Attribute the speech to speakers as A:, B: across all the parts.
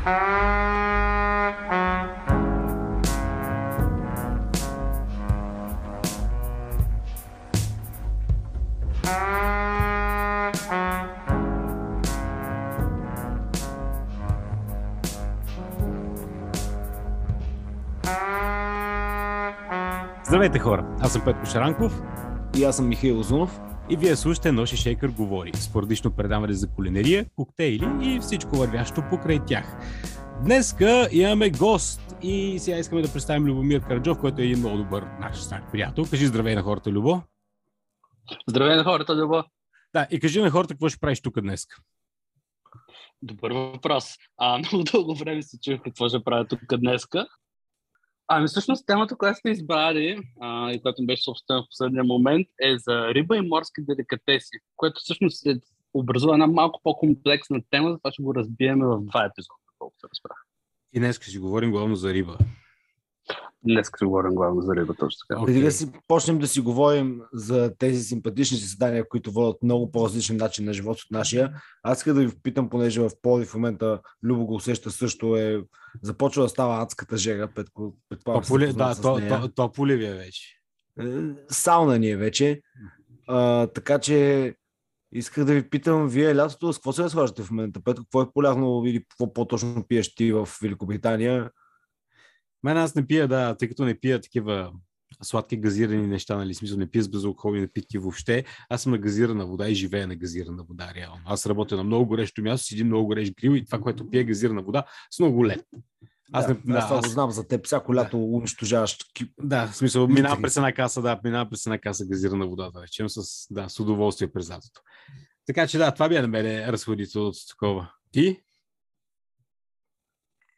A: Здравейте хора, аз съм Петко Шаранков
B: И аз съм Михаил Озунов.
A: И вие слушате Ноши Шейкър говори, спорадично предаване за кулинария, коктейли и всичко вървящо покрай тях. Днеска имаме гост и сега искаме да представим Любомир Караджов, който е един много добър наш стар приятел. Кажи здравей на хората, Любо.
C: Здравей на хората, Любо.
A: Да, и кажи на хората какво ще правиш тук днес.
C: Добър въпрос. А, много дълго време се чух какво ще правя тук днеска. Ами всъщност темата, която сте избрали а, и която беше съобщена в последния момент е за риба и морски деликатеси, което всъщност е образува една малко по-комплексна тема, затова ще го разбиеме в два епизода, колкото разбрах.
A: И днес ще си говорим главно за риба.
C: Днес ще говорим главно за риба, точно така.
B: Преди да си почнем да си говорим за тези симпатични заседания, които водят много по-различен начин на живот от нашия, аз искам да ви питам, понеже в Поли в момента Любо го усеща също е започва да става адската жега, Петко, предполагам,
A: Тополи, да, то, то, тополи ви е вече.
B: Е, Сауна ни е вече. А, така че исках да ви питам, вие лятото с какво се разхождате в момента? Петко, какво е полярно или какво по-точно пиеш ти в Великобритания?
A: Мен аз не пия, да, тъй като не пия такива сладки газирани неща, нали, смисъл не пия с безалкохолни напитки въобще. Аз съм на газирана вода и живея на газирана вода, реално. Аз работя на много горещо място, с един много горещ грил и това, което пия газирана вода, с много лед. Аз
B: да,
A: не-
B: аз
A: да,
B: това
A: аз-
B: го знам за теб. Всяко лято унищожаваш ки-
A: Да, в смисъл,
B: Литри.
A: минавам през една каса, да, минавам през една каса газирана вода, да речем, с, да, с удоволствие през лятото. Така че да, това би на мен разходителното такова. Ти?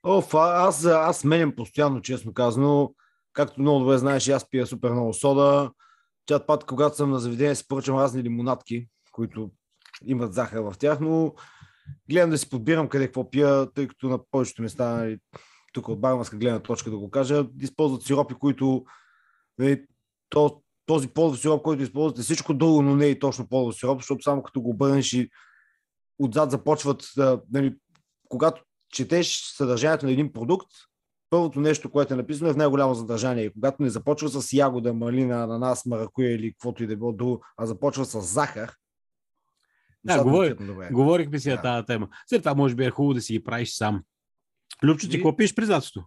B: Оф, аз, аз сменям постоянно, честно казано. Както много добре знаеш, аз пия супер много сода. Чат пат, когато съм на заведение, си поръчам разни лимонадки, които имат захар в тях, но гледам да си подбирам къде какво пия, тъй като на повечето места, нали, тук от барманска гледна точка да го кажа, използват сиропи, които нали, то, този полов сироп, който използвате, всичко друго, но не и точно полов сироп, защото само като го обърнеш и отзад започват, нали, когато четеш съдържанието на един продукт, първото нещо, което е написано е в най-голямо съдържание. И когато не започва с ягода, малина, ананас, маракуя или каквото и да било друго, а започва с захар,
A: Да,
B: нещата
A: говори-
B: не текат добре.
A: Говорихме си на
B: Да.
A: тази тема. След това може би е хубаво да си ги правиш сам. Любчо, ти
B: И-
A: какво пиеш през лятото?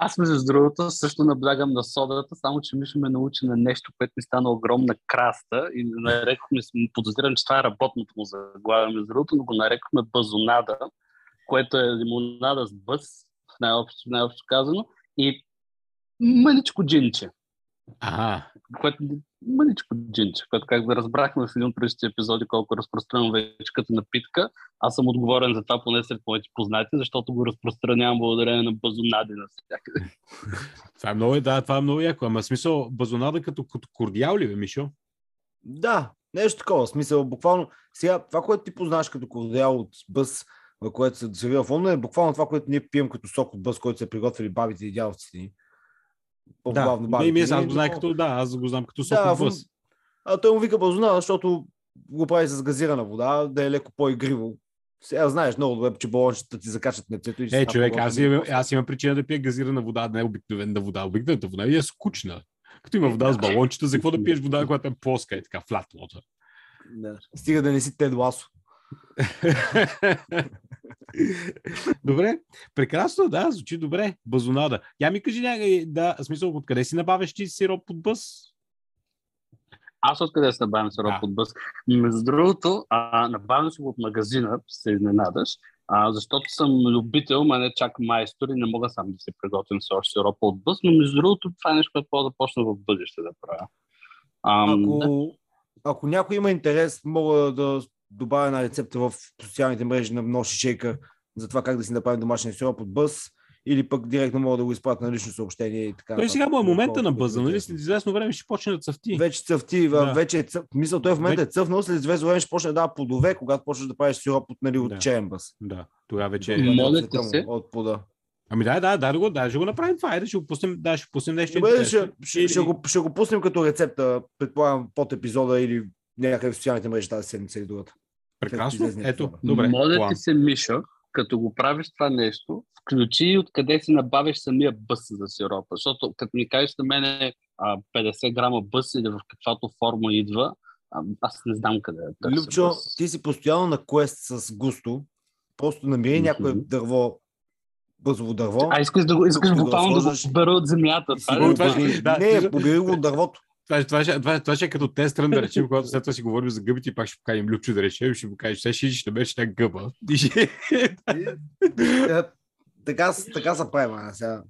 C: Аз между другото също наблягам на содата, само че Мишо ме научи на нещо, което ми стана огромна краста и нарекохме, подозирам, че това е работното му заглавие между другото, но го нарекохме базонада, което е лимонада с бъз, най-общо, най-общо казано, и мъничко джинче,
A: Ага.
C: което мъничко джинче, което как да разбрахме в един от предишните епизоди колко е разпространено вече като напитка. Аз съм отговорен за това поне сред моите познати, защото го разпространявам благодарение на базонади навсякъде.
A: Това е много, да, това е много яко. Ама смисъл, базонада като, като кордиал ли, бе, Мишо?
B: Да, нещо такова. Смисъл, буквално. Сега, това, което ти познаш като кордиал от бъс, което се сервира в Лондон, е буквално това, което ние пием като сок от бъс, който са приготвили бабите и дядовците ни. По-главно
A: да,
B: бабите
A: и аз го знам като, да, аз го знам като сок
B: Да,
A: от бъс.
B: А той му вика базона, защото го прави с газирана вода, да е леко по-игриво. Сега знаеш много добре, че балончета ти закачат мецето и
A: Е, човек, аз
B: да
A: имам, аз имам причина да пия газирана вода, не обикновена вода. Обикновената вода е скучна. Като има вода с балончета, за какво да пиеш вода, която е плоска и така, флат water?
B: Да. Стига да не си Тед Ласо.
A: добре, прекрасно, да, звучи добре. Базонада. Я ми кажи някъде, да, смисъл, откъде си набавяш ти сироп от бъс?
C: Аз откъде се набавям сироп
A: Да.
C: от бъс? Между другото, а, набавям си го от магазина, се изненадаш, а, защото съм любител, ма не чак майстор и не мога сам да си приготвям все още сиропа от бъс, но между другото това е нещо, което мога да почна в бъдеще да правя. Ам, да.
B: Ако, ако някой има интерес, мога да добавя една рецепта в социалните мрежи на Ноши Шейкър за това как да си направим домашния сироп от бъс или пък директно мога да го изпратя на лично съобщение и така.
A: Той сега му е момента на бъза, нали? След известно време ще почне да цъфти.
B: Вече цъфти,
A: Да.
B: вече е цъф... Мисъл, той в момента е цъфнал, след известно време ще почне да дава плодове, когато почнеш да правиш сироп от, нали, от
A: Да.
B: черен бъс.
A: Да, тогава вече е.
C: Моля
B: Цвета
C: те
B: му
C: се.
B: От плода.
A: Ами да, да, да, да, го, да, ще го направим това. Айде, ще го пуснем, да, ще пуснем нещо.
B: Добре, ще, ще, ще, го, ще го пуснем като рецепта, предполагам, под епизода или някъде в социалните мрежи тази седмица или другата.
A: Прекрасно. Ето, добре.
C: Моля
A: план.
C: ти се, Мишо, като го правиш това нещо, включи откъде си набавиш самия бъс за сиропа. Защото като ми кажеш на мене а, 50 грама бъс или в каквато форма идва, а, аз не знам къде е.
B: Любчо,
C: бъс.
B: ти си постоянно на квест с густо. Просто намери някое
C: Мгм.
B: дърво, бъзово дърво.
C: А искаш, да го, искаш
B: Тук да го
C: буквално да го бера от земята.
B: си
C: Това
A: да,
B: Не, побери го от дървото.
A: Това, това, ще, това, това ще е като тест рън, да речем, когато след това си говорим за гъбите и пак ще поканим Любчо да речем, ще му кажеш, сега ще идиш да беше една гъба.
B: Е, Така, така се прави, ма, сега.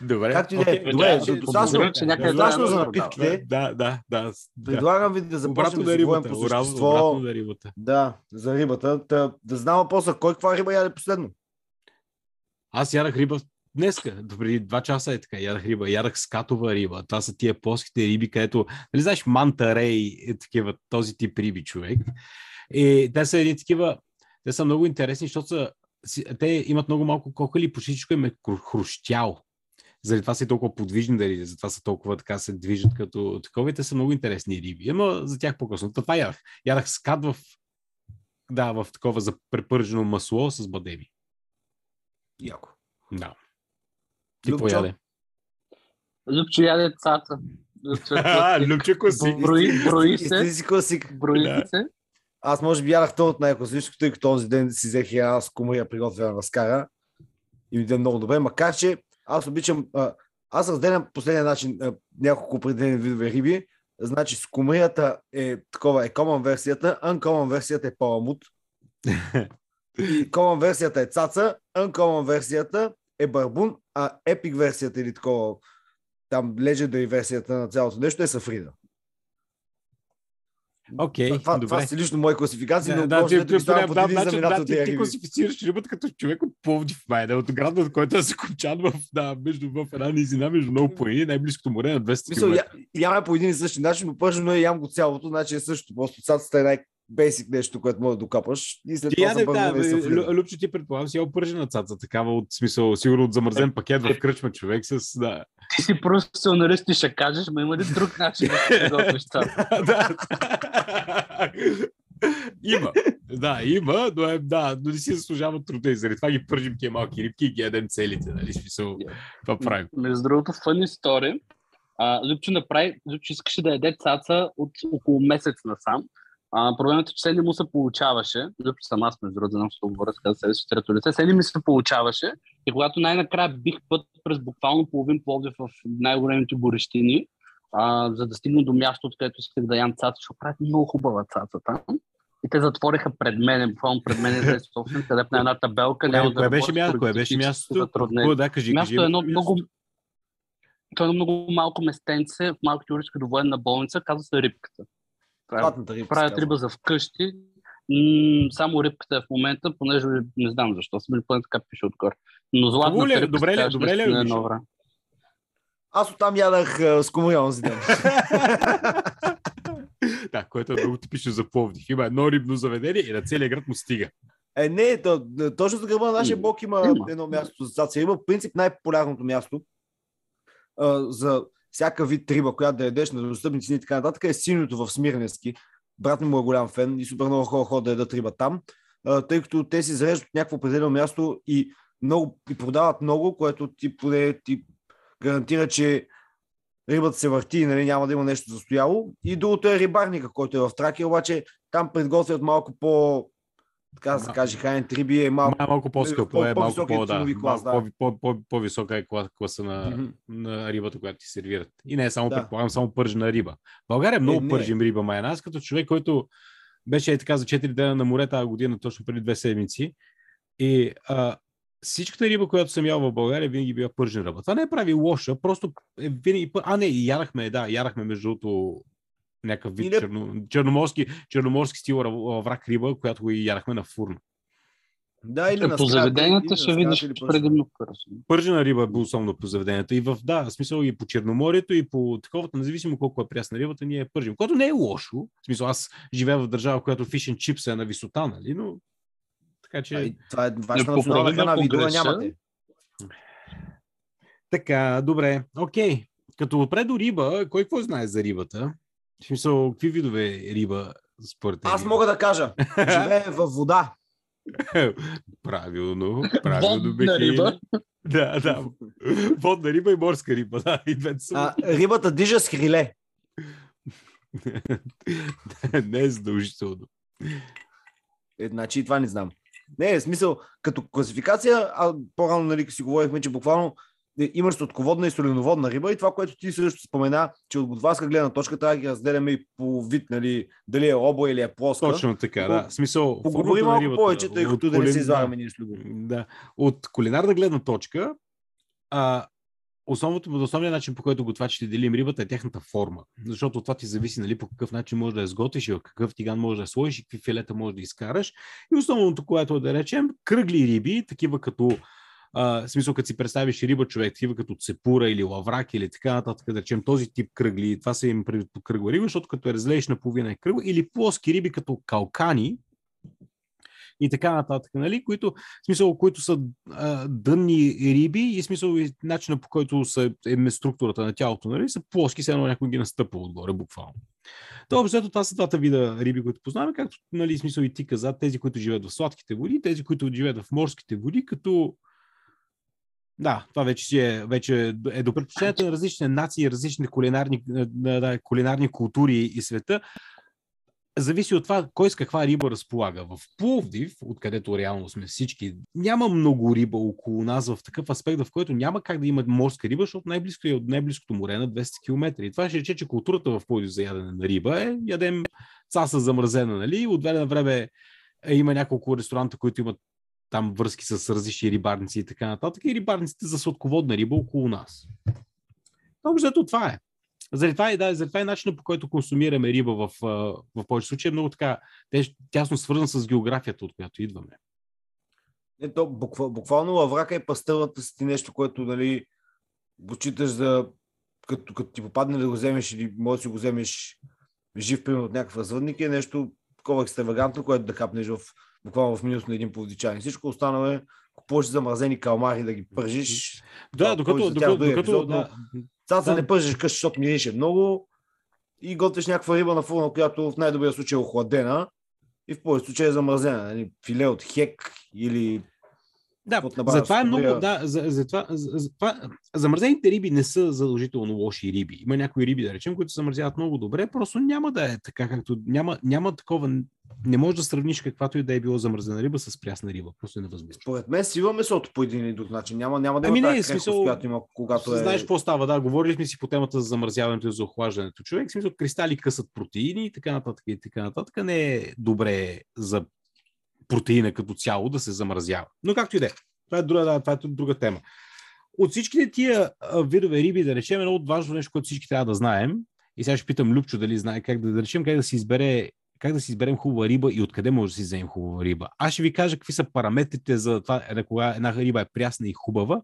A: Добре.
B: Както и да е. Добре,
A: Да,
B: достатъчно-
C: че някъде
B: достатъчно
C: трябва
B: за
C: да
B: напитките.
A: Да, да, да. да.
B: Предлагам ви да започнем да
A: рибата.
B: по същество.
A: обратно на рибата.
B: Да, за рибата. Та, да знам въпроса, кой каква риба яде последно?
A: Аз ядах риба днеска, преди два часа е така, ядах риба, ядах скатова риба. Това са тия плоските риби, където, нали знаеш, манта рей, е такива, този тип риби, човек. И те са едни такива, те са много интересни, защото са, те имат много малко кокали, почти всичко им е хрущяло. Заради това са и толкова подвижни да риби, затова са толкова така се движат като такова и те са много интересни риби. Ама за тях по-късно. Това ядах. Ядах скат в, да, в такова за препържено масло с бадеми.
B: Яко.
A: Да. Ти
B: Любчо?
A: какво яде?
C: Любчо яде цаца. Любчо е
A: Косик.
C: Брои, брои се.
B: Истински класик.
C: Брои
A: Да.
C: се.
B: Аз може би ядах тън от най-класическо, тъй като този ден си взех една с кумария приготвена на скара. И ми даде много добре, макар че аз обичам... А, аз разделям по последния начин а, няколко определени видове риби. Значи с кумарията е такова, е common версията, uncommon версията е паламут. И common версията е цаца, uncommon версията е барбун, а epic версията или такова там legendary версията на цялото нещо е сафрида.
A: Окей,
B: това, това, това
A: добре.
B: са лично мои класификации, но
A: Да, ти,
B: да
A: ти,
B: ставам
A: да, да,
B: за
A: да, ти, ти класифицираш рибата като човек от Пловдив, май, да, от града, от който аз се копчан в, да, между, в една низина, между много планини, най-близкото море на 200
B: Мисъл,
A: км.
B: я, яме по един и същи начин, но пържено е ям го цялото, значи е също. Просто цацата е най-бейсик нещо, което може да докапаш. И след
A: Ти
B: това са
A: да,
B: да
A: Любчо ти предполагам си я опържена цаца, такава от смисъл, сигурно от замързен пакет в кръчма човек с, да.
C: Ти си професионалист и ще кажеш, ма има ли друг начин да се цаца?
A: да. има. Да, има, но, е, да, но не си заслужава труда и заради това ги пържим тия малки рибки и ги ядем целите, нали, смисъл, това правим.
C: Между другото, фън история. А, Любчо направи, Любчо искаше да яде цаца от около месец насам. А, проблемът е, че се не му се получаваше. Любчо съм аз, между другото, знам, говоря за себе си трето лице. Се не ми се получаваше. И когато най-накрая бих път през буквално половин Пловдив в най-големите горещини, а, за да стигна до място, откъдето исках да ям цаца, защото правят много хубава цаца там. И те затвориха пред мен, буквално пред мен за собствен, където на една табелка.
A: Кое,
C: да
A: кое беше,
C: работи
A: мя... кое беше мястото? Кое, да, кажи,
C: Място
A: кажи.
C: е едно много... Това е едно много малко местенце в малките улички до военна болница, казва се Рибката. Правят,
B: Златната риба.
C: правят риба за вкъщи. М- само рибката е в момента, понеже не знам защо, съм ли поне така пише отгоре. Но
A: Хубаво ли
C: златната
A: е?
C: рибка
A: Добре ли-
C: се
A: добре ли е,
C: едно време.
B: Аз оттам ядах а, с онзи ден.
A: да, което е много типично за Пловдив. Има едно рибно заведение и на целия град му стига.
B: Е, не, то, точно за гърба на нашия
C: Има.
B: блок има,
C: Има.
B: едно място за цаца риба. В принцип най-популярното място а, за всяка вид риба, която да ядеш на достъпни цени и така нататък е синьото в Смирненски. Брат ми му е голям фен и супер много хора ходят да ядат риба там, тъй като те си зареждат някакво определено място и, много, и продават много, което ти поне ти гарантира, че рибата се върти и нали, няма да има нещо застояло. И другото е рибарника, който е в Тракия, обаче там предготвят малко по така да се каже, хранените риби е малко.
A: Малко, по-скъпо е, малко
B: по-високия
A: по, да,
B: клас, да.
A: по, по, по, по-висока е клас, класа на,
B: Мгм.
A: на рибата, която ти сервират. И не е само,
B: Да.
A: предполагам, само пържена риба. В България много
B: не.
A: пържим риба, май. Аз като човек, който беше е така за 4 дена на море тази година, точно преди две седмици. И а, всичката риба, която съм ял в България, винаги била пържена риба. Това не е прави лоша, просто е винаги... А, не, ядахме, да, ядахме между другото някакъв вид
B: Или-
A: черно, черноморски, черноморски стил враг риба, която го и ядахме на фурно.
B: Да, или
C: Е,
B: на
C: По заведенията
B: на
C: ще видиш предимно
A: пържена риба е особено по заведението. И в, да, в смисъл и по Черноморието, и по такова, независимо колко е прясна рибата, ние я пържим. Което не е лошо. В смисъл, аз живея в държава, в която фиш and chips е на висота, нали? Но така че...
B: Ай, Това е вашата
C: Не
B: национална храна,
C: ако
B: ви друга
C: греша.
B: нямате.
A: Така, добре. Окей. Като опре до риба, кой какво знае за рибата? В смисъл, какви видове риба според?
B: Аз мога да кажа. Живее във вода.
A: Правилно, правилно,
C: Водна риба.
A: Да, да. Водна риба и морска риба, да. И.
B: А, рибата дижа с хриле.
A: не е задължително.
B: Е, значи и това не знам. Не, в смисъл, като класификация, а по-рано нали, си говорихме, че буквално е, имаш сладководна и соленоводна риба и това, което ти също спомена, че от готварска гледна точка трябва да ги разделяме и по вид, нали, дали е обла или е плоска.
A: Точно така, да. В смисъл,
B: Поговори малко
A: рибата,
B: повече, тъй като да не се излагаме ние с.
A: Да. От кулинарна гледна точка, а, основното, основният начин, по който готвачите делим рибата е тяхната форма. Защото от това ти зависи нали, по какъв начин можеш да я сготвиш и в какъв тиган можеш да сложиш и какви филета можеш да изкараш. И основното, което е да речем, кръгли риби, такива като а, смисъл, като си представиш риба човек, такива като цепура или лаврак или така нататък, да речем този тип кръгли, това се им предвид по кръгла риба, защото като я разлееш на половина е кръгла, или плоски риби като калкани, и така нататък, нали? които, смисъл, които са а, дънни риби и смисъл и начина по който са, е структурата на тялото, нали? са плоски, все едно някой ги настъпва отгоре, буквално. То, общо, това са двата вида риби, които познаваме, както нали, смисъл и ти каза, тези, които живеят в сладките води, тези, които живеят в морските води, като да, това вече, е, вече е до предпочитанията на различни нации, различни кулинарни, да, да, кулинарни култури и света. Зависи от това кой с каква риба разполага. В Пловдив, откъдето реално сме всички, няма много риба около нас в такъв аспект, в който няма как да има морска риба, защото най-близко е от най-близкото море на 200 км. И това ще рече, че културата в Пловдив за ядене на риба е ядем цаса замразена, нали? От време на време е, има няколко ресторанта, които имат там връзки с различни рибарници и така нататък, и рибарниците за сладководна риба около нас. Общо ето това е. Заради това, е, да, заради това е начинът по който консумираме риба в, в повече случаи е много така теж- тясно свързан с географията, от която идваме.
B: Не, то, буква, буквално лаврака и пастълната си ти нещо, което нали, го читаш за като, като ти попадне да го вземеш или може да си го вземеш жив, примерно от някакъв развъдник, е нещо такова екстравагантно, което да хапнеш в, буквално в минус на един пловдичанин. Всичко останало е купуваш замразени калмари да ги пържиш.
A: Да,
B: Това
A: докато, докато, докато
B: епизод,
A: да,
B: Цаца
A: Да.
B: не пържиш къщи, защото мирише много и готвиш някаква риба на фурна, която в най-добрия случай е охладена и в повече случаи е замразена. Нали? Филе от хек или
A: Да, затова е много, да, за, за, това, за, за това, замразените риби не са задължително лоши риби. Има някои риби, да речем, които се замразяват много добре, просто няма да е така, както няма, няма такова, не можеш да сравниш каквато и да е било замразена риба с прясна риба. Просто е невъзможно.
B: Според мен сива месото по един или друг начин. Няма, няма да има
A: Ами не, в смисъл,
B: която има, когато е...
A: Знаеш какво става, да, говорили сме си по темата за замразяването и за охлаждането. Човек, в смисъл, кристали късат протеини и така нататък и така нататък. Не е добре за протеина като цяло да се замразява. Но както и да е. Това е друга, да, това е друга тема. От всичките тия видове риби, да речем, едно от важно нещо, което всички трябва да знаем, и сега ще питам Любчо дали знае как да, да речем, как да си избере как да си изберем хубава риба и откъде може да си вземем хубава риба. Аз ще ви кажа какви са параметрите за това, е, кога една риба е прясна и хубава.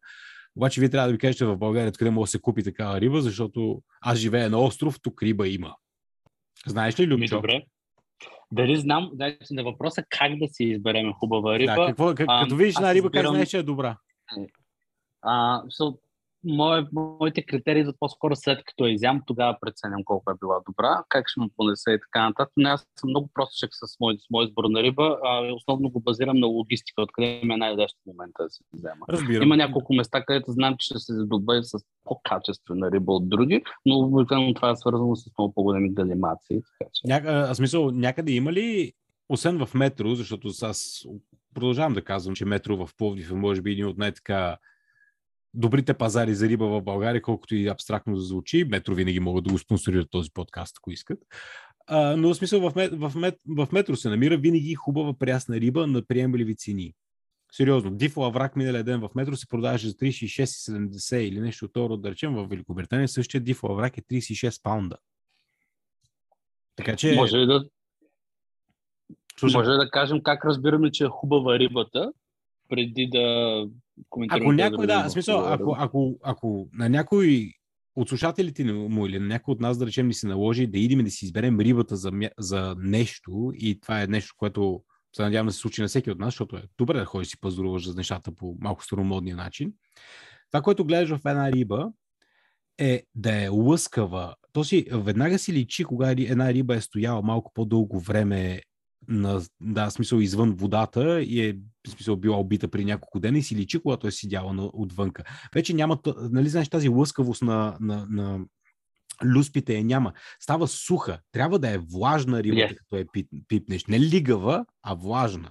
A: Обаче вие трябва да ви кажете в България откъде може да се купи такава риба, защото аз живея на остров, тук риба има. Знаеш ли,
C: Ми,
A: Любчо?
C: добре. Дали знам, значи на въпроса как да си изберем хубава риба.
A: Да, какво, как,
C: а,
A: като видиш една риба, как знаеш, че е добра?
C: А, so, мое, моите критерии за по-скоро след като я изям, тогава преценям колко е била добра, как ще ме понесе и така нататък. Но аз съм много простичък с мой, с мой избор на риба. А, основно го базирам на логистика, откъде ми е в момента да се взема.
A: Разбирам.
C: Има няколко места, където знам, че ще се задобавя с по-качествена риба от други, но обикновено това е свързано с много по-големи делимации. Така че...
A: Ня... А, смисъл, някъде има ли, освен в метро, защото аз продължавам да казвам, че метро в Пловдив е може би един от най-така добрите пазари за риба в България, колкото и абстрактно да звучи. Метро винаги могат да го спонсорират този подкаст, ако искат. А, но в смисъл в, мет, в, мет, в метро се намира винаги хубава прясна риба на приемливи цени. Сериозно, диф лаврак миналия ден в метро се продаваше за 36,70 или нещо от това, да речем в Великобритания, същия диф лаврак е 36 паунда. Така че...
C: Може ли да,
A: слушай,
C: може ли да кажем как разбираме, че е хубава рибата, преди да коментираме.
A: Ако
C: кой
A: някой, да, в смисъл, ако, ако, ако на някой от слушателите му или на някой от нас, да речем, ни се наложи да идем да си изберем рибата за, за нещо и това е нещо, което се надявам да се случи на всеки от нас, защото е добре да ходиш си пазаруваш за нещата по малко старомодния начин. Това, което гледаш в една риба, е да е лъскава. То си веднага си личи, кога една риба е стояла малко по-дълго време на, да, смисъл извън водата и е смисъл била убита при няколко дена и си личи, когато е сидяла на, отвънка. Вече няма, нали знаеш, тази лъскавост на, на, на люспите я няма. Става суха. Трябва да е влажна рибата, yeah. като е пипнеш. Не лигава, а влажна.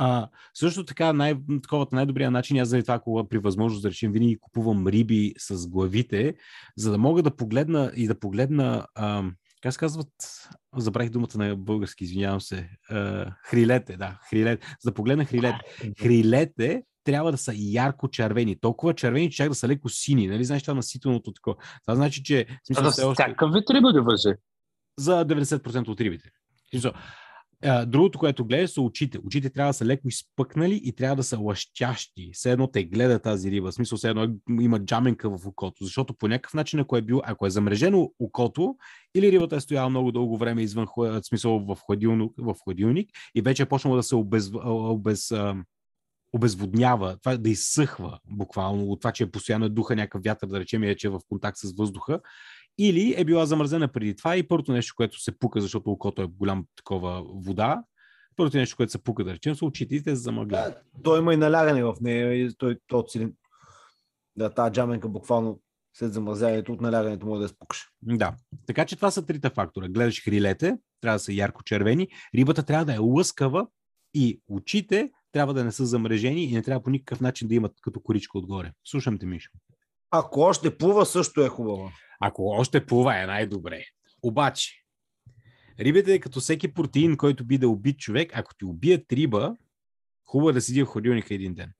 A: А, също така, най- таковата най-добрия начин, аз заради това, когато при възможност да решим, винаги купувам риби с главите, за да мога да погледна и да погледна, а, как се казват, забравих думата на български, извинявам се, а, хрилете, да, хрилете, за да погледна хрилете. Хрилете трябва да са ярко червени, толкова червени, че чак да са леко сини, нали знаеш това насителното такова. Това значи, че...
C: Смисъл, а за всякакъв вид риба да въже?
A: За 90% от рибите. А, другото, което гледа, са очите. Очите трябва да са леко изпъкнали и трябва да са лъщящи. Все едно те гледа тази риба. В смисъл, все едно има джаменка в окото. Защото по някакъв начин, ако е, бил, ако е замрежено окото, или рибата е стояла много дълго време извън в смисъл в хладилник, в хладилник и вече е почнала да се обез, обез, обезводнява, това да изсъхва буквално от това, че е постоянно духа някакъв вятър, да речем, е, че е в контакт с въздуха или е била замразена преди това и първото нещо, което се пука, защото окото е голям такова вода, първото нещо, което се пука, да речем, са очите и те се замъгляват.
B: Да, той има и налягане в нея и той, той цели... Да, тази джаменка буквално след замразяването от налягането може да спукаш.
A: Да. Така че това са трите фактора. Гледаш хрилете, трябва да са ярко червени, рибата трябва да е лъскава и очите трябва да не са замрежени и не трябва по никакъв начин да имат като коричка отгоре. Слушам те, Мишо.
B: Ако още плува, също е хубаво.
A: Ако още плува е най-добре. Обаче, рибите е като всеки протеин, който би да убит човек. Ако ти убият риба, хубаво е да седи в ходилника един ден.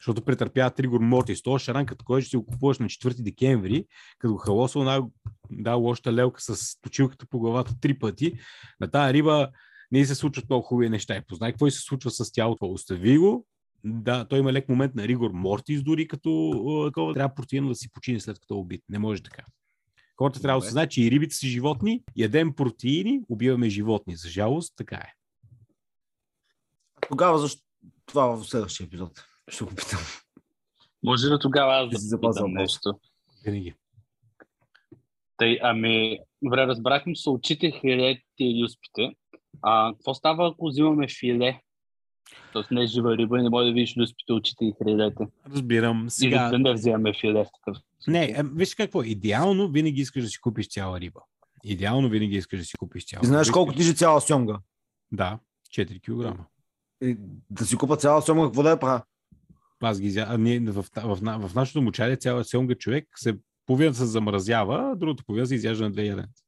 A: Защото претърпяват ригор мортис. Това шаранката, който ще го купуваш на 4 декември, като халосва една да, лоша лелка с точилката по главата три пъти, на тази риба не се случват много хубави неща. И познай какво се случва с тялото. Остави го, да, той има лек момент на ригор мортис, дори като такова, трябва протеин да си почине след като е убит. Не може така. Хората трябва да се знае, че и рибите са животни, ядем протеини, убиваме животни. За жалост, така е.
B: Тогава защо това в следващия епизод? Ще го питам.
C: Може ли тогава аз да си запазвам нещо?
A: Винаги.
C: Тъй, ами, добре, разбрахме, са очите, хилете и люспите. А, какво става, ако взимаме филе? Тоест не е жива риба и не може да видиш люспите, очите и хрилете.
A: Разбирам. Сега...
C: И да не вземаме филе в такъв
A: Не, е, виж какво, идеално винаги искаш да си купиш цяла риба. Идеално винаги искаш да си купиш цяла.
B: И знаеш колко тежи цяла сьомга?
A: Да, 4 кг.
B: И да си купа цяла сьомга, какво да я правя?
A: Аз ги а ние в, в, в, в нашото мучале цяла сьомга човек се половината се замразява, другото половина се изяжда на две яденца.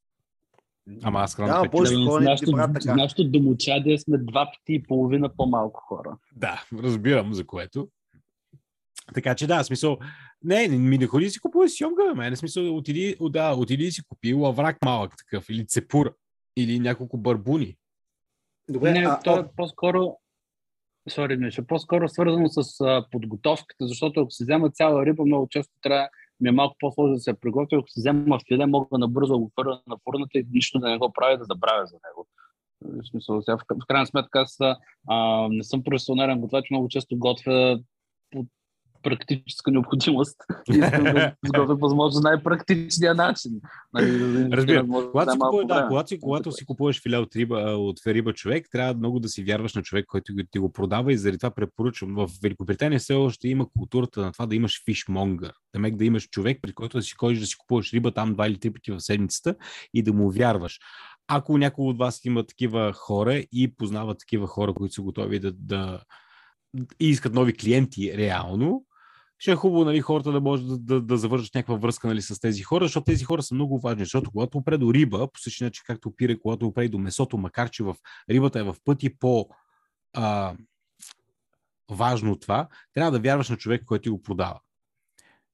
A: Ама аз храна
B: да, повече хора
C: нашото, нашото домочадие сме два пъти и половина по-малко хора.
A: Да, разбирам за което. Така че да, смисъл, не, ми не ходи да си купува сьомга, ме, не смисъл, отиди, да, отиди да си купи лаврак малък такъв, или цепур, или няколко барбуни.
C: Добре, не, а, то е по-скоро, Сори, Миша, по-скоро свързано с а, подготовката, защото ако се взема цяла риба, много често трябва ми е малко по-сложно да се приготвя. Ако си взема филе, мога набързо да го хвърля на фурната и нищо да не го правя, да забравя за него. В, смисъл, в крайна сметка аз а, не съм професионален готвач, много често готвя по практическа необходимост искам да изготвя възможно най-практичния начин. Нали,
A: Разбирам. Когато, си купуваш, да, когато, си, когато си купуваш филе от риба, от риба човек, трябва много да си вярваш на човек, който ти го продава и заради това препоръчвам. В Великобритания все още има културата на това да имаш фишмонгър. Да да имаш човек, при който да си ходиш да си купуваш риба там два или три пъти в седмицата и да му вярваш. Ако някой от вас има такива хора и познава такива хора, които са готови да, да и искат нови клиенти реално, ще е хубаво нали, хората да може да, да, да завържат някаква връзка нали, с тези хора, защото тези хора са много важни. Защото когато опре до риба, по същия начин както опира, когато опре до месото, макар че в рибата е в пъти по а, важно това, трябва да вярваш на човек, който ти го продава.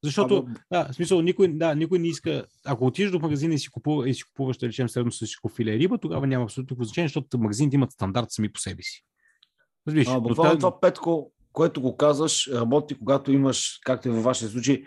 A: Защото, да, в смисъл, никой, да, никой не иска. Ако отидеш до магазина и си, купува, и си купуваш, да речем, средно с филе риба, тогава няма абсолютно значение, защото магазините имат стандарт сами по себе си.
B: Разбираш, а, буквално това, Петко, което го казваш, работи, когато имаш, както е във вашия случай,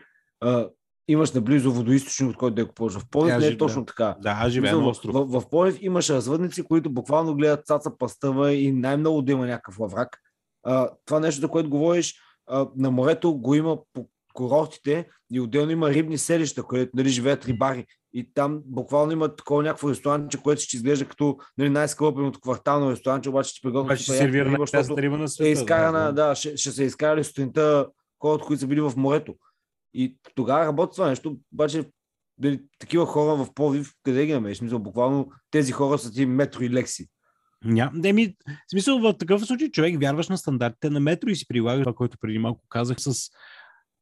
B: имаш наблизо водоисточник, от който да я купуваш. В Полив не е точно така.
A: Да, аз живея
B: на остров. В, в, в Полив имаш развъдници, които буквално гледат цаца пастъва и най-много да има някакъв лаврак. А, това нещо, за което говориш, а, на морето го има по курортите и отделно има рибни селища, където нали, живеят рибари. И там буквално има такова някакво ресторанче, което ще изглежда като нали, най-скъпеното квартално ресторанче, обаче ще приготвя
A: ще сервира на част риба на
B: е
A: света.
B: изкарана, да, ще, ще се изкарали сутринта хората, които са били в морето. И тогава работи това нещо, обаче дали, такива хора в Пловдив, къде ги намериш? Смисъл, буквално тези хора са ти метро и лекси.
A: Ня, не ми, в смисъл, в такъв случай човек вярваш на стандартите на метро и си прилагаш това, което преди малко казах с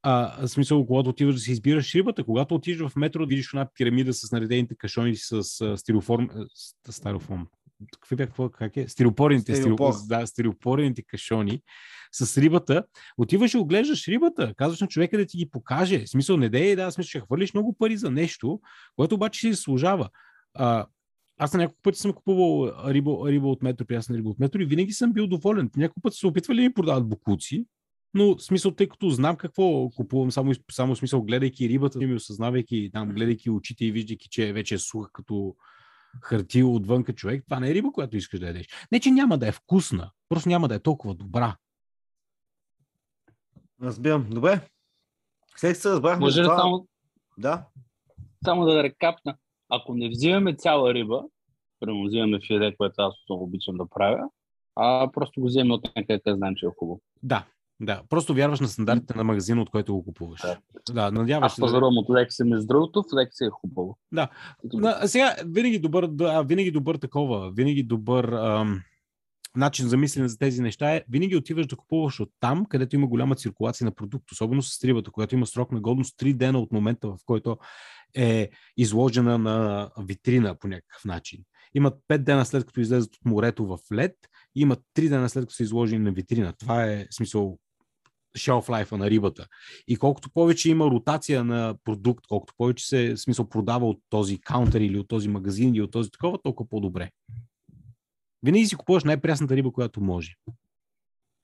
A: а, в смисъл, когато отиваш да си избираш рибата, когато отидеш в метро, да видиш една пирамида с наредените кашони с а, стироформ, а, с- стироформ. Какви какво- как е? Стиропорените,
B: Стиропор.
A: стиропор. да, стиропорените кашони с рибата. Отиваш и оглеждаш рибата. Казваш на човека да ти ги покаже. В смисъл, не дей, да, смисъл, ще хвърлиш много пари за нещо, което обаче си служава. А, аз на няколко пъти съм купувал риба, риба от метро, прясна риба от метро и винаги съм бил доволен. Няколко пъти са се опитвали да ми продават букуци, но в смисъл, тъй като знам какво купувам, само, само смисъл, гледайки рибата, ми осъзнавайки, там, гледайки очите и виждайки, че вече е суха като хартия отвънка човек, това не е риба, която искаш да ядеш. Не, че няма да е вкусна, просто няма да е толкова добра.
B: Разбирам. Добре. След се разбрахме
C: Може ли
B: това...
C: само,
B: Да.
C: само да рекапна? Ако не взимаме цяла риба, примерно взимаме филе, което аз много обичам да правя, а просто го вземем от някъде, къде знаем, че е хубаво.
A: Да, да. Просто вярваш на стандартите на магазина, от който го купуваш.
C: Да.
A: Да, надяваш
C: Аз
A: се. да-
C: пазарувам от Лекси, между другото, в Лекси е хубаво.
A: Да. На, сега, винаги добър, да, винаги добър такова, винаги добър ам, начин за мислене за тези неща е, винаги отиваш да купуваш от там, където има голяма циркулация на продукт, особено с рибата, която има срок на годност 3 дена от момента, в който е изложена на витрина по някакъв начин. Имат 5 дена след като излезат от морето в лед, имат 3 дена след като са изложени на витрина. Това е смисъл shelf life на рибата. И колкото повече има ротация на продукт, колкото повече се смисъл продава от този каунтер или от този магазин или от този такова, толкова по-добре. Винаги си купуваш най-прясната риба, която може.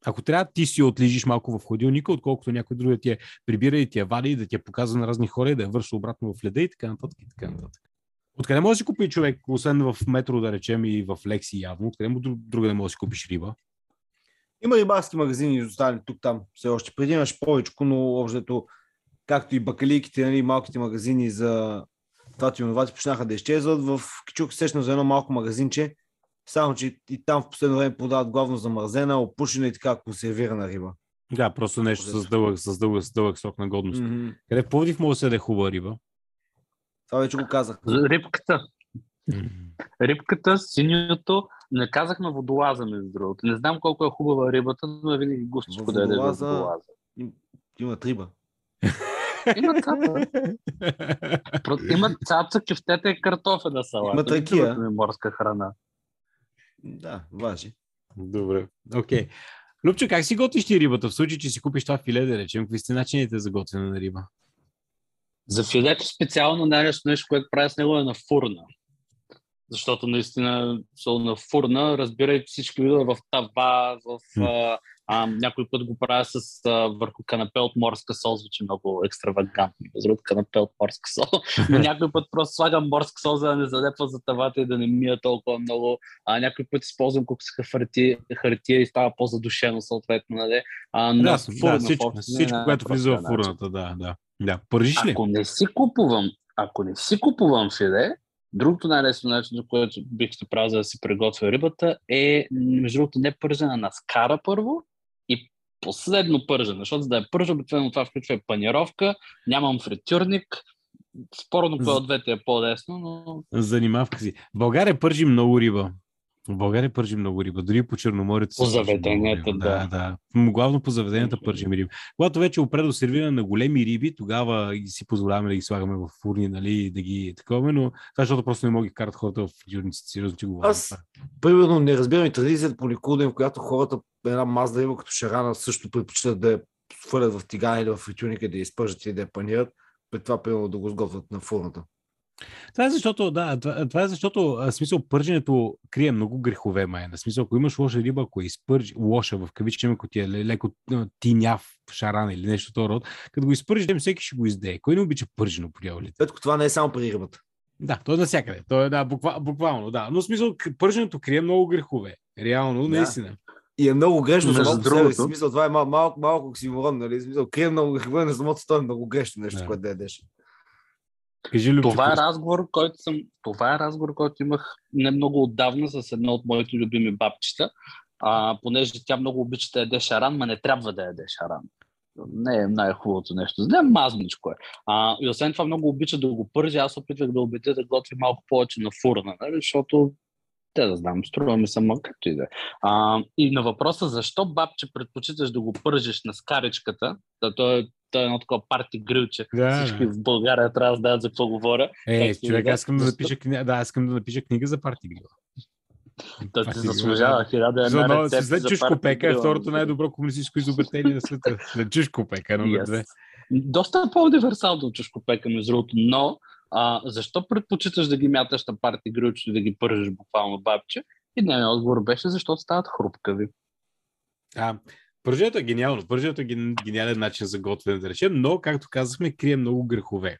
A: Ако трябва, ти си отлижиш малко в хладилника, отколкото някой друг да ти я прибира и ти я вади, и да ти я показва на разни хора и да я върши обратно в леда и така нататък и така нататък. Откъде може да си купи човек, освен в метро, да речем, и в Лекси явно, откъде му друг, друга не може да си купиш риба?
B: Има рибарски магазини, изостанали тук-там все още. Преди имаш повече, но общото, както и бакалийките, нали, малките магазини за това ти онова ти почнаха да изчезват. В Кичук се сещам за едно малко магазинче, само че и там в последно време продават главно замързена, опушена и така консервирана риба.
A: Да, просто нещо с дълъг, с дълъг, с дълъг срок на годност.
B: Мгм.
A: Къде в Пловдив може да се яде хубава риба?
B: Това вече го казах.
C: За Рибката. Рибката, синьото, не казахме водолаза, между другото. Не знам колко е хубава рибата, но е винаги густичко да ядеш
B: Водолаза-
C: водолаза.
B: Имат риба.
C: Има цаца. Има цаца, кюфтета и картофена салата.
B: Има.
C: Другата ми морска храна.
B: Да, важи.
A: Добре. Окей. Любчо, как си готвиш ти рибата? В случай, че си купиш това филе, да речем, какви сте начините за готвене на риба?
C: За филето специално най-лесно нещо, което правя с него е на фурна. Защото наистина сол на фурна, разбирай всички видове в тава, в
A: М.
C: а, някой път го правя с а, върху канапе от морска сол, звучи много екстравагантно. Без другото канапе от морска сол. Но някой път просто слагам морска сол, за да не залепва за тавата и да не мия толкова много. А, някой път използвам кукска хартия, хартия и става по-задушено съответно. Нали? А, на
A: Да,
C: фурна,
A: да, всичко,
C: в-
A: всичко
C: не,
A: което влиза в
C: начин.
A: фурната, да, да. Да, пържиш ли?
C: Ако не си купувам, ако не си купувам филе, другото най-лесно начин, за което бих се правил за да си приготвя рибата, е между другото не пържена на скара първо и последно пържене, защото за да е пържа, обикновено това включва панировка, нямам фритюрник, спорно кое от двете е по-лесно, но
A: Занимавка си. В България пържи много риба. В България пържи много риба. Дори по Черноморието.
C: По заведенията, да.
A: да. да. Главно по заведенията пържим риба. Когато вече опре до сервиране на големи риби, тогава си позволяваме да ги слагаме в фурни, нали, да ги такова, но това защото просто не мога да ги карат хората в юрниците. Сериозно ти говоря.
B: Аз, примерно, не разбирам и традицията по Никулден, в която хората една мазда риба като шарана също предпочитат да я свалят в тигана или в фритюрника, да я изпържат и да я панират, пред това, примерно, да го сготвят на фурната.
A: Това е защото, да, това, това е защото, а, в смисъл, пърженето крие много грехове, май. На смисъл, ако имаш лоша риба, ако я изпържи, лоша в кавички, ако ти е ле- леко тиняв шаран или нещо от род, като го изпържиш, дем, всеки ще го издее. Кой не обича пържено по дяволите?
B: Петко, това не е само при рибата.
A: Да, то е навсякъде. То е, да, буква, буквално, да. Но в смисъл, пърженето крие много грехове. Реално,
B: Да.
A: наистина.
B: И е много грешно за
C: другото-
B: Смисъл, това е мал, малко, малко оксиморон, нали? В Смисъл, крие много грехове на самото това е много грешно нещо,
A: Да.
B: което да ядеш.
A: Кажи, Любче,
C: Това е разговор, който съм. Това е разговор, който имах не много отдавна с едно от моите любими бабчета. А, понеже тя много обича да яде шаран, ма не трябва да яде шаран. Не е най-хубавото нещо. Не мазничко е. А, и освен това много обича да го пържи. Аз опитвах да убедя да готви малко повече на фурна, нали? защото те да знам, струва ми се, ма както и да е. И на въпроса защо бабче предпочиташ да го пържиш на скаричката, да той, е- той е едно такова парти грилче.
A: Да,
C: Всички в България трябва да знаят за какво говоря.
A: Е, човек, аз искам да напиша книга, да, аз искам да напиша книга за парти грила.
C: Той ти заслужава хиляда
A: За
C: една
A: едно,
C: рецепта
A: след чушко пека е второто най-добро комунистическо изобретение на света. След чушко пека, номер
C: Yes.
A: две.
C: Доста по-универсално от чушкопека, между другото, но а, защо предпочиташ да ги мяташ на парти грилчето и да ги пържеш буквално бабче? И дневният отговор беше, защото стават хрупкави.
A: А, пържето е гениално. Пържето е ген- гениален начин за готвене, да речем, но, както казахме, крие много грехове.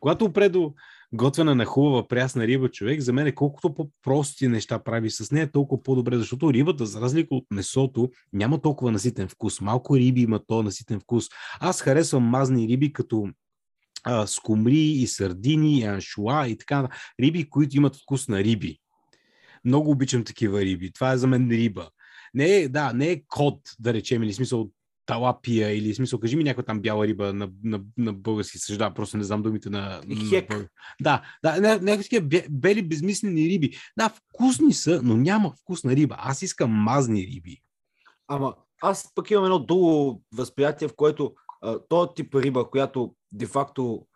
A: Когато опре до готвена на хубава прясна риба човек, за мен е колкото по-прости неща прави с нея, толкова по-добре, защото рибата, за разлика от месото, няма толкова наситен вкус. Малко риби има то наситен вкус. Аз харесвам мазни риби като а, скумри и сардини, и аншуа и така. Риби, които имат вкус на риби. Много обичам такива риби. Това е за мен риба. Не е, да, не е код, да речем, или смисъл талапия, или смисъл, кажи ми някаква там бяла риба на, на, на български съжда, просто не знам думите на... На
B: хек.
A: бъл- Да, да, ня- някакви такива бе- бели безмислени риби. Да, вкусни са, но няма вкусна риба. Аз искам мазни риби.
B: Ама аз пък имам едно друго възприятие, в което а, този тип риба, която де-факто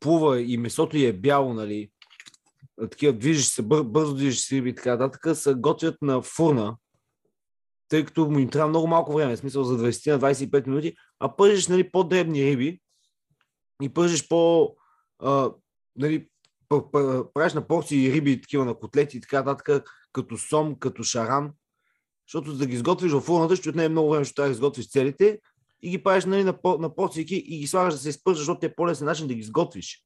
B: плува и месото й е бяло, нали, такива движиш се, бър, бързо движиш се риби и така нататък, се готвят на фурна, тъй като му им трябва много малко време, в смисъл за 20 на 25 минути, а пържиш нали, по-дребни риби и пържиш по... А, нали, правиш на порции риби, такива на котлети и така нататък, като сом, като шаран, защото за да ги изготвиш в фурната, ще отнеме много време, трябва да изготвиш целите и ги правиш нали, на, на порции и ги слагаш да се изпържат, защото е по-лесен начин да ги изготвиш.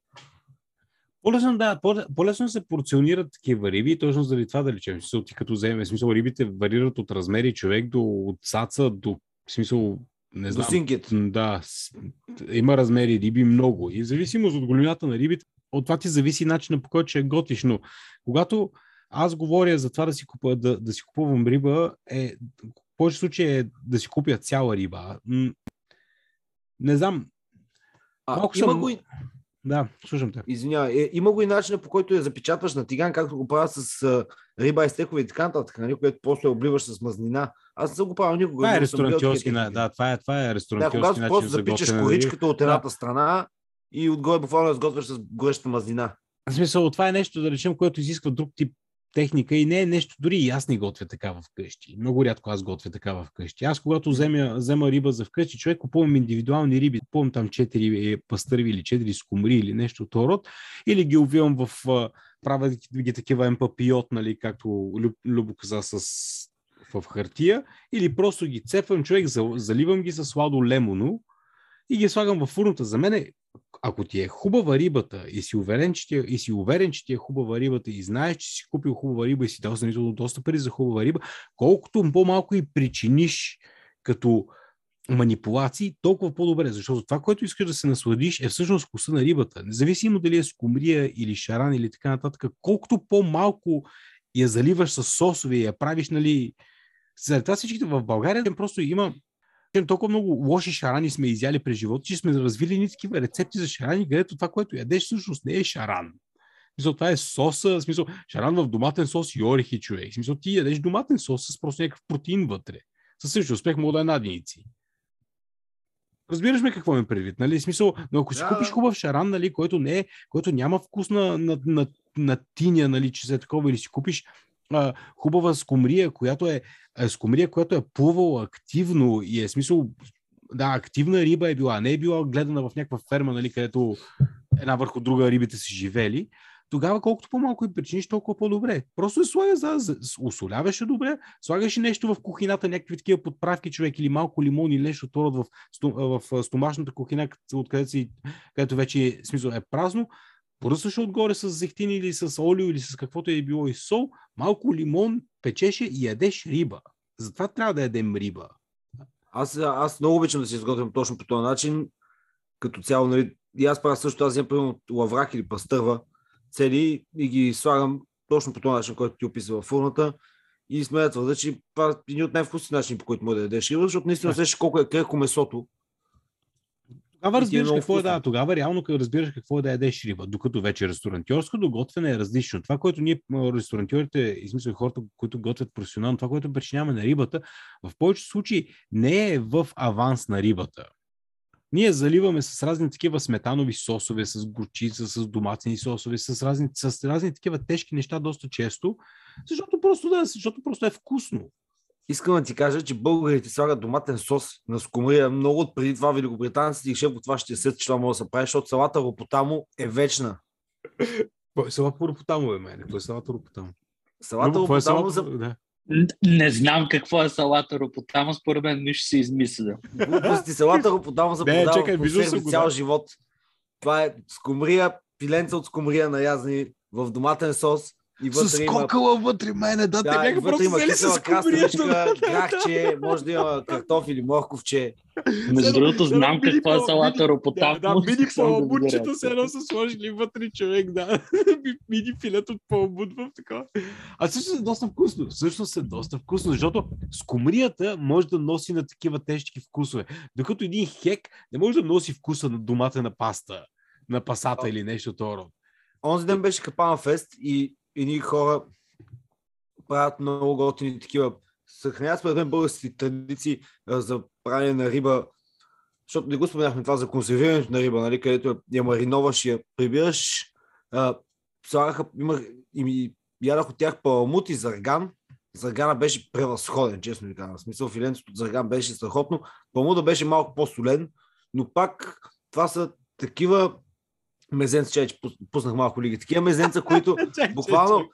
A: По-лесно, да, по- по-лесно се порционират такива риби, точно заради това да речем. Смисъл, ти като вземе, смисъл, рибите варират от размери човек до от цаца до, смисъл, не
B: До
A: знам,
B: синкет.
A: М, Да, има размери риби много. И в зависимост от големината на рибите, от това ти зависи начина по който ще я готвиш. Но когато аз говоря за това да си, купа, да, да си купувам риба, е, в повече случаи е да си купя цяла риба. Не знам.
B: А,
A: Малко
B: има
A: съм-
B: го и,
A: Да, слушам те.
B: извинявай, е, има го и начина по който я запечатваш на тиган, както го правят с а, риба и стекове и така нататък, нали, което после обливаш с мазнина. Аз не съм го правил никога.
A: Това е ресторантьорски, на- да, това е, това е
B: Да,
A: ресторантьорски
B: когато
A: начин
B: просто
A: за
B: запичаш
A: риба.
B: коричката от едната страна и отгоре буквално я сготвяш с гореща мазнина.
A: В смисъл, това е нещо, да речем, което изисква друг тип техника и не е нещо, дори и аз не готвя така вкъщи. Много рядко аз готвя така вкъщи. Аз когато взема, взема риба за вкъщи, човек купувам индивидуални риби, купувам там 4 пастърви или 4 скумри или нещо от род, или ги увивам в, правя ги такива емпапиот, нали, както Люб, Любо каза с в хартия, или просто ги цепвам човек, за- заливам ги с сладо лемоно и ги слагам в фурната. За мен е ако ти е хубава рибата и си уверен, че ти е, и си уверен, че ти е хубава рибата и знаеш, че си купил хубава риба и си дал сравнително доста пари за хубава риба, колкото по-малко и причиниш като манипулации, толкова по-добре, защото това, което искаш да се насладиш, е всъщност вкуса на рибата. Независимо дали е скумрия или шаран или така нататък, колкото по-малко я заливаш с сосове и я правиш, нали, заради това всичките в България просто има толкова много лоши шарани сме изяли през живота, че сме развили ни такива рецепти за шарани, където това, което ядеш, всъщност не е шаран. Смисъл, това е соса, смисъл, шаран в доматен сос и орехи, човек. Смисъл, ти ядеш доматен сос с просто някакъв протеин вътре. Със същия успех мога да е наденици. Разбираш ме какво имам предвид, нали? Смисъл, но ако си
B: Да,
A: купиш хубав шаран, нали, който не е, който няма вкус на, на, на, на тиня, нали, че се е такова, или си купиш а, хубава скумрия, която е, е скумрия, която е плувала активно и е смисъл, да, активна риба е била, не е била гледана в някаква ферма, нали, където една върху друга рибите са живели, тогава колкото по-малко и причиниш, толкова по-добре. Просто се слага за, я добре, слагаш и нещо в кухината, някакви такива подправки, човек, или малко лимон или нещо от в, в стомашната кухина, откъдето, си, където вече смисъл е празно, поръсваш отгоре с зехтин или с олио или с каквото е било и сол, малко лимон, печеше и ядеш риба. Затова трябва да ядем риба.
B: Аз, аз много обичам да си изготвям точно по този начин. Като цяло, нали, и аз правя също, аз вземам примерно лаврак или пастърва, цели и ги слагам точно по този начин, който ти описва във фурната. И сме да твърда, че това е един от най-вкусните начини, по който може да ядеш риба, защото наистина усещаш колко е крехко месото.
A: Тогава
B: е
A: разбираш какво е да, тогава реално разбираш какво е да ядеш риба, докато вече ресторантьорското готвене е различно. Това, което ние ресторантьорите, измисля хората, които готвят професионално, това, което причиняваме на рибата, в повечето случаи не е в аванс на рибата. Ние заливаме с разни такива сметанови сосове, с горчица, с доматени сосове, с разни, с разни такива тежки неща доста често, защото просто, да, защото просто е вкусно.
B: Искам да ти кажа, че българите слагат доматен сос на скумрия много от преди това великобританците и шеф от това ще сет, че това може да се прави, защото салата ропотамо е вечна.
A: Кой е салата ропотамо, бе, мене? Кой е салата ропотамо?
B: Салата
A: е
B: ропотамо
A: салата?
B: за
A: Да.
C: Н- Не знам какво е салата ропотама, според мен нищо си измисля.
B: глупости. Салата ропотамо се
A: Не, чакай, виждал съм го,
B: цял
A: да.
B: живот. Това е скумрия, пиленца от скумрия нарязани в доматен сос и вътре има
A: вътре мене, да,
B: Да, и вътре има кисела краставичка, грахче, може да има картоф или морковче.
C: Между другото, знам какво е салата
A: Да,
C: ропотама.
A: да, мини
C: видя.
A: се едно са сложили вътре човек, да. мини филет от палабут в такова. А също е доста вкусно. Всъщност е доста вкусно, защото скумрията може да носи на такива тежки вкусове. Докато един хек не може да носи вкуса на домата на паста, на пасата или нещо второ.
B: Онзи ден беше Капана Фест и едни хора правят много готини такива. Съхраняват според мен българските традиции а, за правене на риба, защото не го споменахме това за консервирането на риба, нали, където я- я мариноваш я прибираш. Слагаха, имах, и ядах от тях паламут и зарган. Заргана беше превъзходен, честно ви казвам. В смисъл, филенцето от зарган беше страхотно. Паламуда беше малко по-солен, но пак това са такива мезенца, че че пус- пуснах малко лиги. Такива мезенца, които буквално,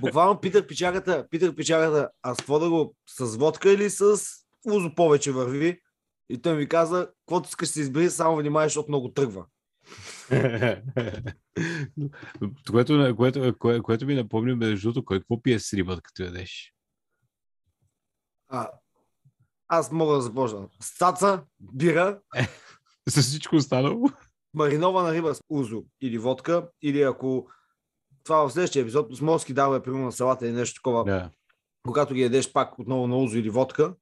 B: буквално питах печагата, питах печагата, а с какво да го, с водка или с узо повече върви? И той ми каза, каквото искаш да се избери, само внимай, защото много тръгва.
A: което, което, кое, което ми напомня, между другото, кой какво пие с рибата, като ядеш?
B: А, аз мога да започна. С цаца, бира,
A: С всичко останало?
B: Маринована риба с узо или водка, или ако това в следващия епизод с морски даве, примерно на салата или нещо такова,
A: Да.
B: когато ги ядеш пак отново на узо или водка,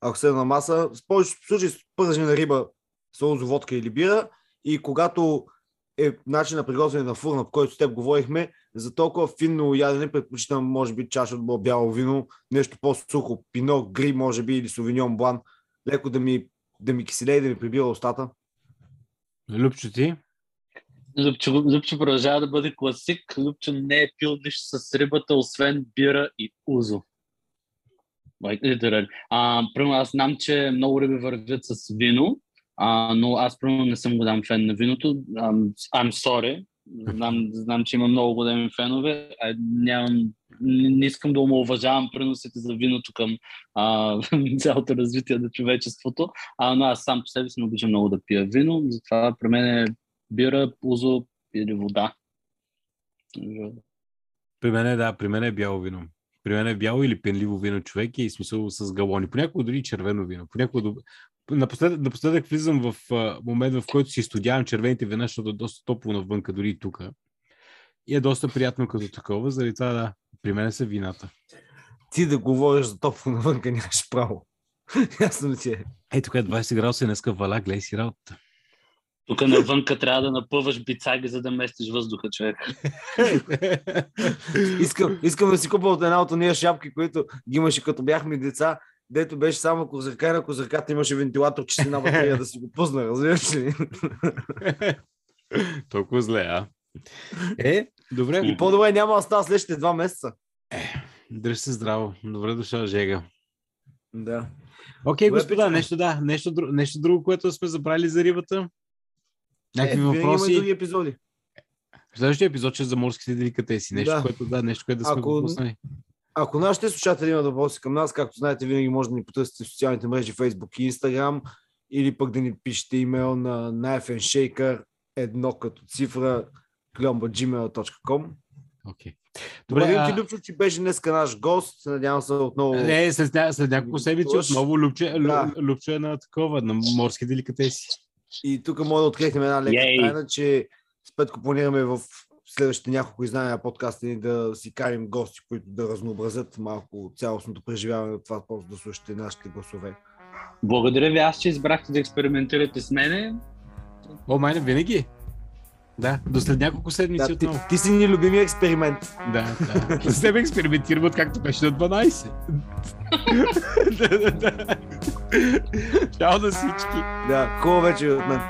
B: ако се на маса, в повечето случаи пържена риба с узо, водка или бира и когато е начин на приготвяне на фурна, по който с теб говорихме, за толкова финно ядене предпочитам, може би, чаша от бяло вино, нещо по-сухо, пино, гри, може би, или совиньон блан, леко да ми, да ми киселее и да ми прибира устата.
A: Любчо ти?
C: Любчо, Любчо продължава да бъде класик. Любчо не е пил нищо с рибата, освен бира и узо. Literally. А, примерно аз знам, че много риби вървят с вино, а, но аз примерно не съм голям фен на виното. I'm, I'm sorry. Знам, знам, че има много големи фенове. А, нямам, не, искам да омалуважавам приносите за виното към а, цялото развитие на човечеството, а, но аз сам по себе си не обичам много да пия вино, затова при мен е бира, узо или вода.
A: При мен е, да, при мен е бяло вино. При мен е бяло или пенливо вино човек и смисъл с галони. Понякога дори червено вино. Понякога Напоследък, напоследък влизам в а, момент, в който си студявам червените вина, защото е доста топло навънка, дори и тук. И е доста приятно като такова, заради това да, при мен са вината.
B: Ти да говориш за топло навънка нямаш право. Ясно ти е?
A: Ей, тук е 20 градуса и днеска валя, гледай си работа.
C: Тук навънка трябва да напъваш бицаги, за да местиш въздуха, човек.
B: Искам, искам да си купа от една от ние шапки, които ги имаше като бяхме деца, дето беше само козырка и на козърката имаше вентилатор, че си на батерия да си го пусна, разбираш ли?
A: Толкова зле, а? Е, добре.
B: И по-добре няма да става следващите два месеца.
A: Дръж се здраво. Добре дошъл, Жега.
B: Да.
A: Окей, господа, нещо, да, нещо, нещо друго, което сме забрали за рибата. Някакви
B: е,
A: въпроси.
B: Има други епизоди.
A: Следващия епизод ще е за морските деликатеси. Нещо,
B: Да.
A: което, да, нещо, което да сме
B: Ако-
A: пропуснали.
B: Ако нашите слушатели имат въпроси към нас, както знаете, винаги може да ни потърсите в социалните мрежи Facebook и Instagram или пък да ни пишете имейл на knifeandshaker едно като цифра gmail.com.
A: Окей.
B: Добре,
A: Добре,
B: Благодарим
A: а...
B: ти, Любчо, че беше днес наш гост. Надявам се отново.
A: Не, след, след няколко седмици отново Любче, Лю,
B: Да.
A: Любче е на такова, на морски деликатеси.
B: И тук мога да открихнем една лека
C: Йей!
B: тайна, че с Петко планираме в следващите няколко издания на подкаста ни да си карим гости, които да разнообразят малко цялостното преживяване от това, просто да слушате нашите гласове.
C: Благодаря ви, аз, че избрахте да експериментирате с мене.
A: О, майна, винаги. Да, до след няколко седмици
B: Да, ти,
A: отново.
B: ти си ни любимия експеримент.
A: Да, да. С тебе експериментираме, откакто беше на 12. да, да, да. Чао на всички.
B: Да, хубаво вече от мен.